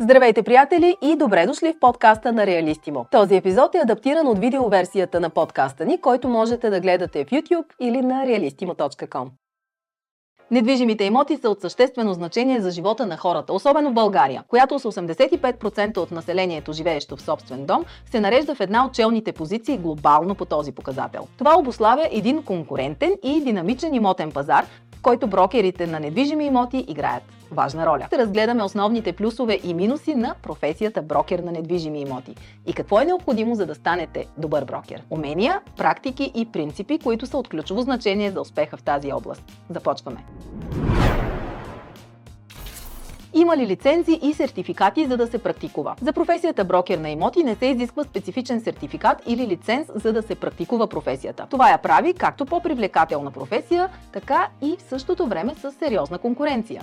Здравейте, приятели, и добре дошли в подкаста на Реалистимо. Този епизод е адаптиран от видеоверсията на подкаста ни, който можете да гледате в YouTube или на realistimo.com. Недвижимите имоти са от съществено значение за живота на хората, особено в България, която с 85% от населението, живеещо в собствен дом, се нарежда в една от челните позиции глобално по този показател. Това обославя един конкурентен и динамичен имотен пазар, в който брокерите на недвижими имоти играят важна роля. Ще разгледаме основните плюсове и минуси на професията брокер на недвижими имоти и какво е необходимо за да станете добър брокер. Умения, практики и принципи, които са от ключово значение за успеха в тази област. Започваме! Има ли лицензи и сертификати за да се практикува? За професията брокер на имоти не се изисква специфичен сертификат или лиценз за да се практикува професията. Това я прави както по-привлекателна професия, така и в същото време с сериозна конкуренция.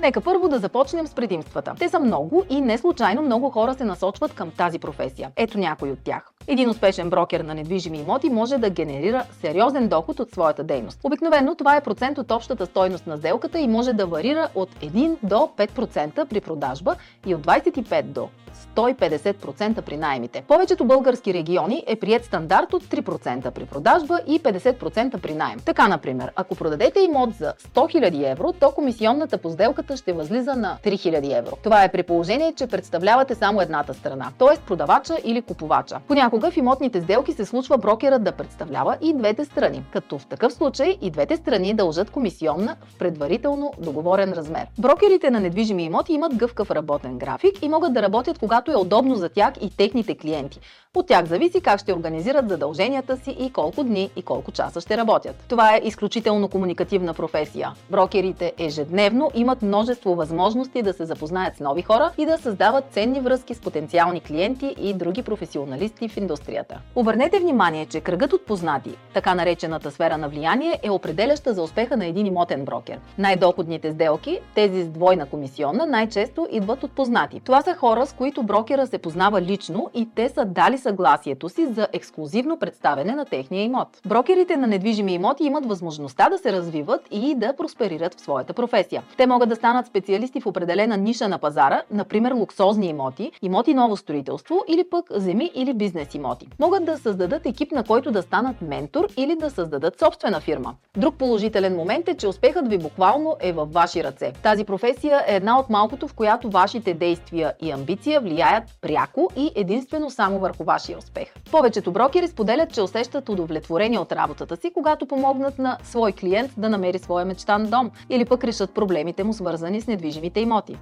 Нека първо да започнем с предимствата. Те са много и не случайно много хора се насочват към тази професия. Ето някой от тях. Един успешен брокер на недвижими имоти може да генерира сериозен доход от своята дейност. Обикновено това е процент от общата стойност на сделката и може да варира от 1 до 5% при продажба и от 25 до 150% при найемите. Повечето български региони е прият стандарт от 3% при продажба и 50% при найем. Така, например, ако продадете имот за 100 000 евро, то комисионната по сделката ще възлиза на 3000 евро. Това е при положение, че представлявате само едната страна, т.е. продавача или купувача. Понякога в имотните сделки се случва брокерът да представлява и двете страни, като в такъв случай и двете страни дължат комисионна в предварително договорен размер. Брокерите на недвижими имоти имат гъвкав работен график и могат да работят когато е удобно за тях и техните клиенти. От тях зависи как ще организират задълженията си и колко дни и колко часа ще работят. Това е изключително комуникативна професия. Брокерите ежедневно имат множество възможности да се запознаят с нови хора и да създават ценни връзки с потенциални клиенти и други професионалисти в индустрията. Обърнете внимание, че кръгът от познати, така наречената сфера на влияние, е определяща за успеха на един имотен брокер. Най-доходните сделки, тези с двойна комисионна, най-често идват от познати. Това са хора, с които брокера се познава лично и те са дали съгласието си за ексклюзивно представяне на техния имот. Брокерите на недвижими имоти имат възможността да се развиват и да просперират в своята професия. Те могат да станат специалисти в определена ниша на пазара, например луксозни имоти, имоти ново строителство или пък земи или бизнес имоти. Могат да създадат екип, на който да станат ментор или да създадат собствена фирма. Друг положителен момент е, че успехът ви буквално е във ваши ръце. Тази професия е една от малкото, в която вашите действия и амбиция влияят пряко и единствено само върху вашия успех. Повечето брокери споделят, че усещат удовлетворение от работата си, когато помогнат на свой клиент да намери своя мечтан дом или пък решат проблемите му свързани с недвижимите имоти.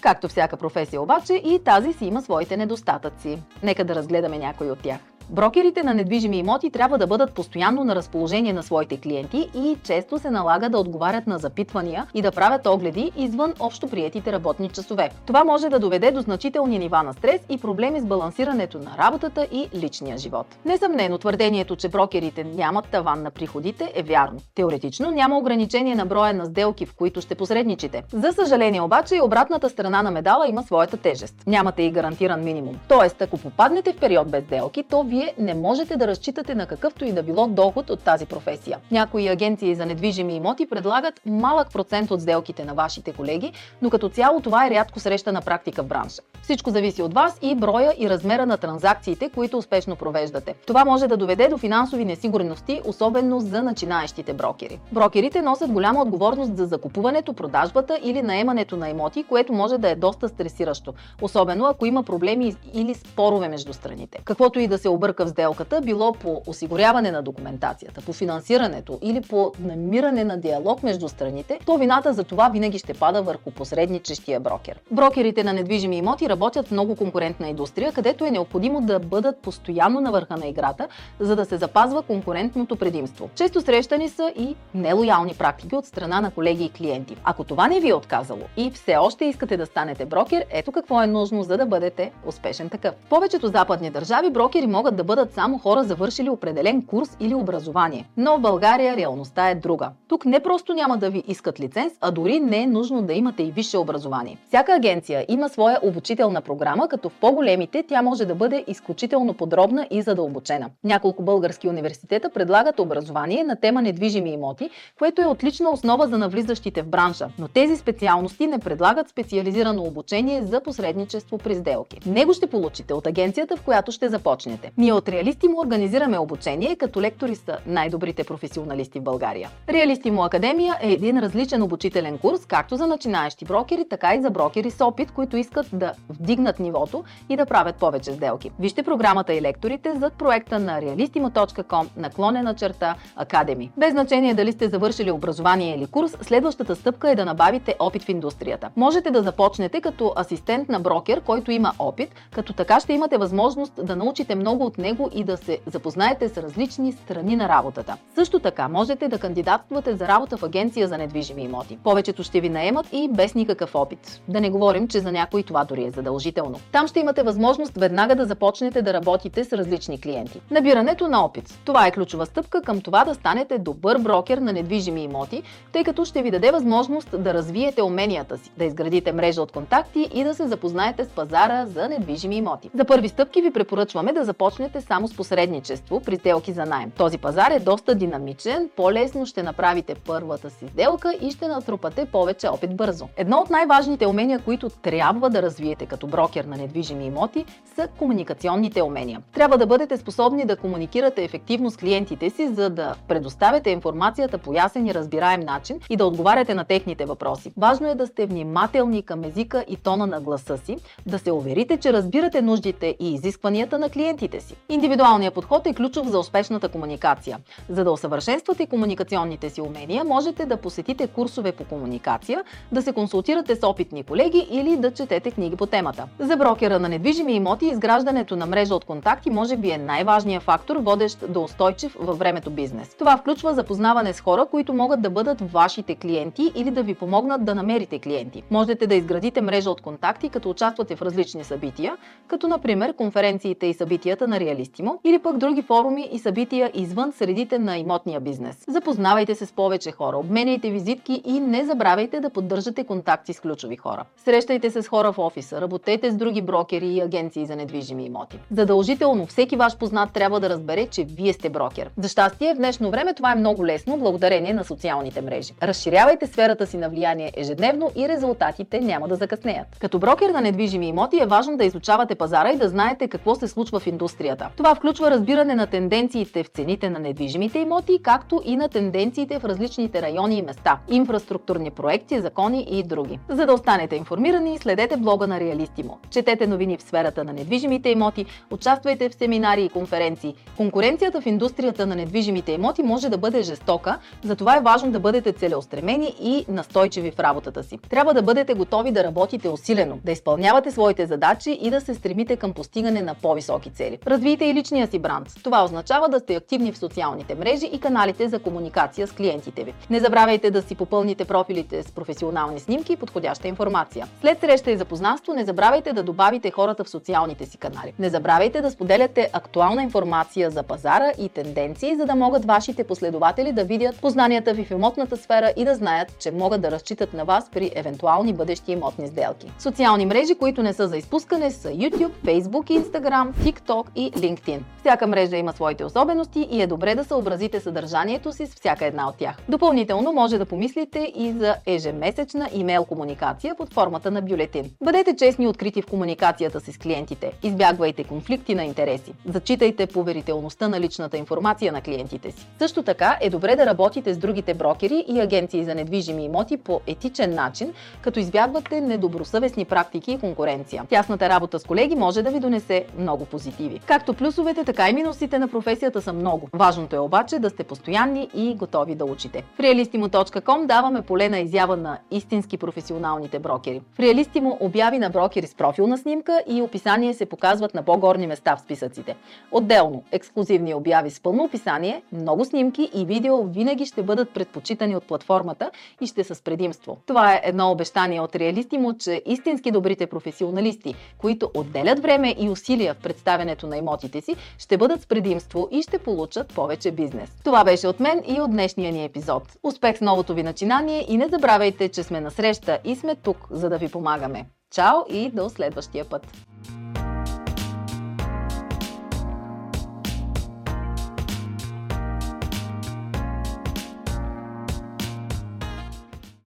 Както всяка професия обаче, и тази си има своите недостатъци. Нека да разгледаме някои от тях. Брокерите на недвижими имоти трябва да бъдат постоянно на разположение на своите клиенти и често се налага да отговарят на запитвания и да правят огледи извън общо приетите работни часове. Това може да доведе до значителни нива на стрес и проблеми с балансирането на работата и личния живот. Несъмнено твърдението, че брокерите нямат таван на приходите е вярно. Теоретично няма ограничение на броя на сделки, в които ще посредничите. За съжаление обаче и обратната страна на медала има своята тежест. Нямате и гарантиран минимум. Тоест, ако попаднете в период без сделки, то вие вие не можете да разчитате на какъвто и да било доход от тази професия. Някои агенции за недвижими имоти предлагат малък процент от сделките на вашите колеги, но като цяло това е рядко срещана практика в бранша. Всичко зависи от вас и броя и размера на транзакциите, които успешно провеждате. Това може да доведе до финансови несигурности, особено за начинаещите брокери. Брокерите носят голяма отговорност за закупуването, продажбата или наемането на имоти, което може да е доста стресиращо, особено ако има проблеми или спорове между страните. Каквото и да се обърне бърка в сделката, било по осигуряване на документацията, по финансирането или по намиране на диалог между страните, то вината за това винаги ще пада върху посредничещия брокер. Брокерите на недвижими имоти работят в много конкурентна индустрия, където е необходимо да бъдат постоянно на върха на играта, за да се запазва конкурентното предимство. Често срещани са и нелоялни практики от страна на колеги и клиенти. Ако това не ви е отказало и все още искате да станете брокер, ето какво е нужно, за да бъдете успешен такъв. В повечето западни държави брокери могат могат да бъдат само хора завършили определен курс или образование. Но в България реалността е друга. Тук не просто няма да ви искат лиценз, а дори не е нужно да имате и висше образование. Всяка агенция има своя обучителна програма, като в по-големите тя може да бъде изключително подробна и задълбочена. Няколко български университета предлагат образование на тема недвижими имоти, което е отлична основа за навлизащите в бранша, но тези специалности не предлагат специализирано обучение за посредничество при сделки. Него ще получите от агенцията, в която ще започнете. Ние от Реалисти му организираме обучение, като лектори са най-добрите професионалисти в България. Реалисти му Академия е един различен обучителен курс, както за начинаещи брокери, така и за брокери с опит, които искат да вдигнат нивото и да правят повече сделки. Вижте програмата и лекторите зад проекта на realistimo.com наклонена черта Academy. Без значение дали сте завършили образование или курс, следващата стъпка е да набавите опит в индустрията. Можете да започнете като асистент на брокер, който има опит, като така ще имате възможност да научите много от него и да се запознаете с различни страни на работата. Също така можете да кандидатствате за работа в агенция за недвижими имоти. Повечето ще ви наемат и без никакъв опит. Да не говорим, че за някой това дори е задължително. Там ще имате възможност веднага да започнете да работите с различни клиенти. Набирането на опит. Това е ключова стъпка към това да станете добър брокер на недвижими имоти, тъй като ще ви даде възможност да развиете уменията си, да изградите мрежа от контакти и да се запознаете с пазара за недвижими имоти. За първи стъпки ви препоръчваме да започнете само с посредничество при сделки за найем. Този пазар е доста динамичен, по-лесно ще направите първата си сделка и ще натрупате повече опит бързо. Едно от най-важните умения, които трябва да развиете като брокер на недвижими имоти, са комуникационните умения. Трябва да бъдете способни да комуникирате ефективно с клиентите си, за да предоставяте информацията по ясен и разбираем начин и да отговаряте на техните въпроси. Важно е да сте внимателни към езика и тона на гласа си, да се уверите, че разбирате нуждите и изискванията на клиентите си. Индивидуалният подход е ключов за успешната комуникация. За да усъвършенствате комуникационните си умения, можете да посетите курсове по комуникация, да се консултирате с опитни колеги или да четете книги по темата. За брокера на недвижими имоти изграждането на мрежа от контакти може би е най-важният фактор, водещ до устойчив във времето бизнес. Това включва запознаване с хора, които могат да бъдат вашите клиенти или да ви помогнат да намерите клиенти. Можете да изградите мрежа от контакти, като участвате в различни събития, като например конференциите и събитията на Реалистимо или пък други форуми и събития извън средите на имотния бизнес. Запознавайте се с повече хора, обменяйте визитки и не забравяйте да поддържате контакти с ключови хора. Срещайте се с хора в офиса, работете с други брокери и агенции за недвижими имоти. Задължително всеки ваш познат трябва да разбере, че вие сте брокер. За щастие, в днешно време това е много лесно благодарение на социалните мрежи. Разширявайте сферата си на влияние ежедневно и резултатите няма да закъснеят. Като брокер на недвижими имоти е важно да изучавате пазара и да знаете какво се случва в индустрията. Това включва разбиране на тенденциите в цените на недвижимите имоти, както и на тенденциите в различните райони и места, инфраструктурни проекти, закони и други. За да останете информирани, следете блога на Реалистимо. Четете новини в сферата на недвижимите имоти, участвайте в семинари и конференции. Конкуренцията в индустрията на недвижимите имоти може да бъде жестока, затова е важно да бъдете целеустремени и настойчиви в работата си. Трябва да бъдете готови да работите усилено, да изпълнявате своите задачи и да се стремите към постигане на по-високи цели. Развийте и личния си бранд. Това означава да сте активни в социалните мрежи и каналите за комуникация с клиентите ви. Не забравяйте да си попълните профилите с професионални снимки и подходяща информация. След среща и запознанство не забравяйте да добавите хората в социалните си канали. Не забравяйте да споделяте актуална информация за пазара и тенденции, за да могат вашите последователи да видят познанията ви в имотната сфера и да знаят, че могат да разчитат на вас при евентуални бъдещи имотни сделки. Социални мрежи, които не са за изпускане, са YouTube, Facebook, Instagram, TikTok и LinkedIn. Всяка мрежа има своите особености и е добре да съобразите съдържанието си с всяка една от тях. Допълнително може да помислите и за ежемесечна имейл комуникация под формата на бюлетин. Бъдете честни и открити в комуникацията си с клиентите. Избягвайте конфликти на интереси. Зачитайте поверителността на личната информация на клиентите си. Също така е добре да работите с другите брокери и агенции за недвижими имоти по етичен начин, като избягвате недобросъвестни практики и конкуренция. Тясната работа с колеги може да ви донесе много позитиви. Както плюсовете, така и минусите на професията са много. Важното е обаче да сте постоянни и готови да учите. В realistimo.com даваме поле на изява на истински професионалните брокери. В Realistimo обяви на брокери с профилна снимка и описание се показват на по-горни места в списъците. Отделно, ексклюзивни обяви с пълно описание, много снимки и видео винаги ще бъдат предпочитани от платформата и ще са с предимство. Това е едно обещание от Realistimo, че истински добрите професионалисти, които отделят време и усилия в представянето на имотите си, ще бъдат с предимство и ще получат повече бизнес. Това беше от мен и от днешния ни епизод. Успех с новото ви начинание и не забравяйте, че сме на среща и сме тук, за да ви помагаме. Чао и до следващия път!